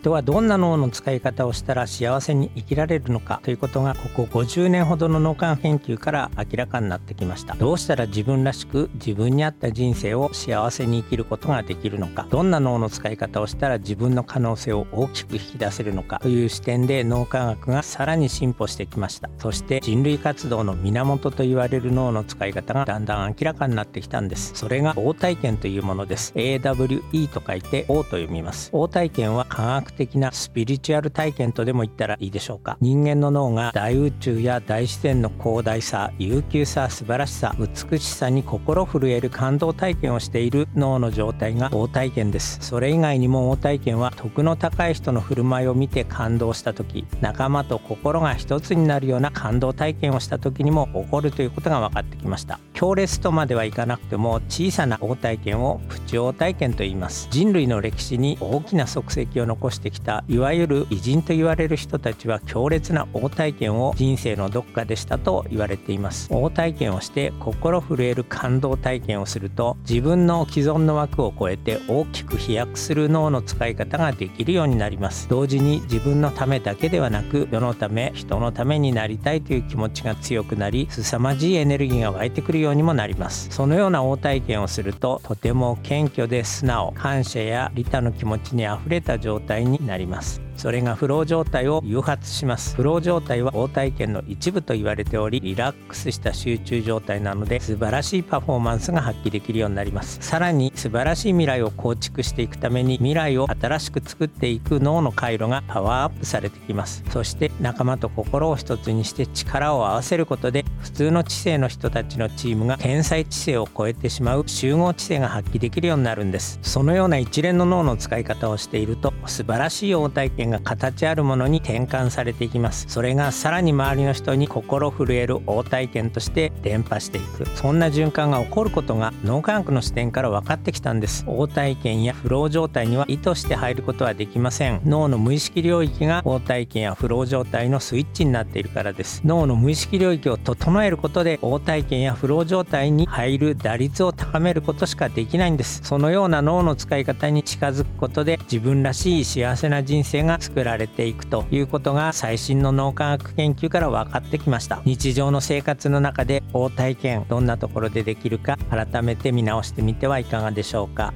人はどんな脳の使い方をしたら幸せに生きられるのかということがここ50年ほどの脳幹研究から明らかになってきました。どうしたら自分らしく自分に合った人生を幸せに生きることができるのか。どんな脳の使い方をしたら自分の可能性を大きく引き出せるのか。という視点で脳科学がさらに進歩してきました。そして人類活動の源と言われる脳の使い方がだんだん明らかになってきたんです。それが応体験というものです。AWE と書いて O と読みます。応体験は科学的なスピリチュアル体験とでも言ったらいいでしょうか。人間の脳が大宇宙や大自然の広大さ悠久さ素晴らしさ美しさに心震える感動体験をしている脳の状態が応体験です。それ以外にも応体験は徳の高い人の振る舞いを見て感動した時仲間と心が一つになるような感動体験をした時にも起こるということが分かってきました。強烈とまではいかなくても小さな応体験をプチ応体験と言います。人類の歴史に大きな足跡を残してきたいわゆる偉人と言われる人たちは強烈な応体験を人生のどこかでしたと言われています。応体験をして心震える感動体験をすると自分の既存の枠を超えて大きく飛躍する脳の使い方ができるようになります。同時に自分のためだけではなく世のため人のためになりたいという気持ちが強くなり凄まじいエネルギーが湧いてくるようにもなります。そのような応体験をするととても謙虚で素直感謝や利他の気持ちにあふれた状態になります。それがフロー状態を誘発します。フロー状態は応体験の一部と言われておりリラックスした集中状態なので素晴らしいパフォーマンスが発揮できるようになります。さらに素晴らしい未来を構築していくために未来を新しく作っていく脳の回路がパワーアップされてきます。そして仲間と心を一つにして力を合わせることで普通の知性の人たちのチームが天才知性を超えてしまう集合知性が発揮できるようになるんです。そのような一連の脳の使い方をしていると素晴らしい応体験が形あるものに転換されていきます。それがさらに周りの人に心震える応体験として伝播していく。そんな循環が起こることが脳科学の視点から分かってきたんです。応体験やフロー状態には意図して入ることはできません。脳の無意識領域が応体験やフロー状態のスイッチになっているからです。脳の無意識領域を整えることで応体験やフロー状態に入る打率を高めることしかできないんです。そのような脳の使い方に近づくことで自分らしい幸せな人生が作られていくということが最新の脳科学研究から分かってきました。日常の生活の中で応体験どんなところでできるか改めて見直してみてはいかがでしょうか。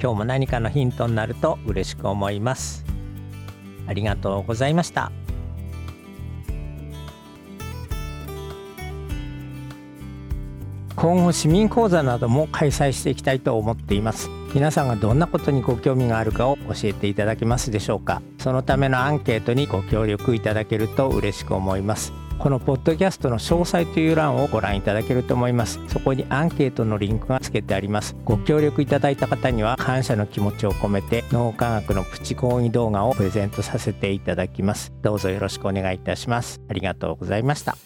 今日も何かのヒントになると嬉しく思います。ありがとうございました。今後市民講座なども開催していきたいと思っています。皆さんがどんなことにご興味があるかを教えていただけますでしょうか。そのためのアンケートにご協力いただけると嬉しく思います。このポッドキャストの詳細という欄をご覧いただけると思います。そこにアンケートのリンクが付けてあります。ご協力いただいた方には感謝の気持ちを込めて脳科学のプチ講義動画をプレゼントさせていただきます。どうぞよろしくお願いいたします。ありがとうございました。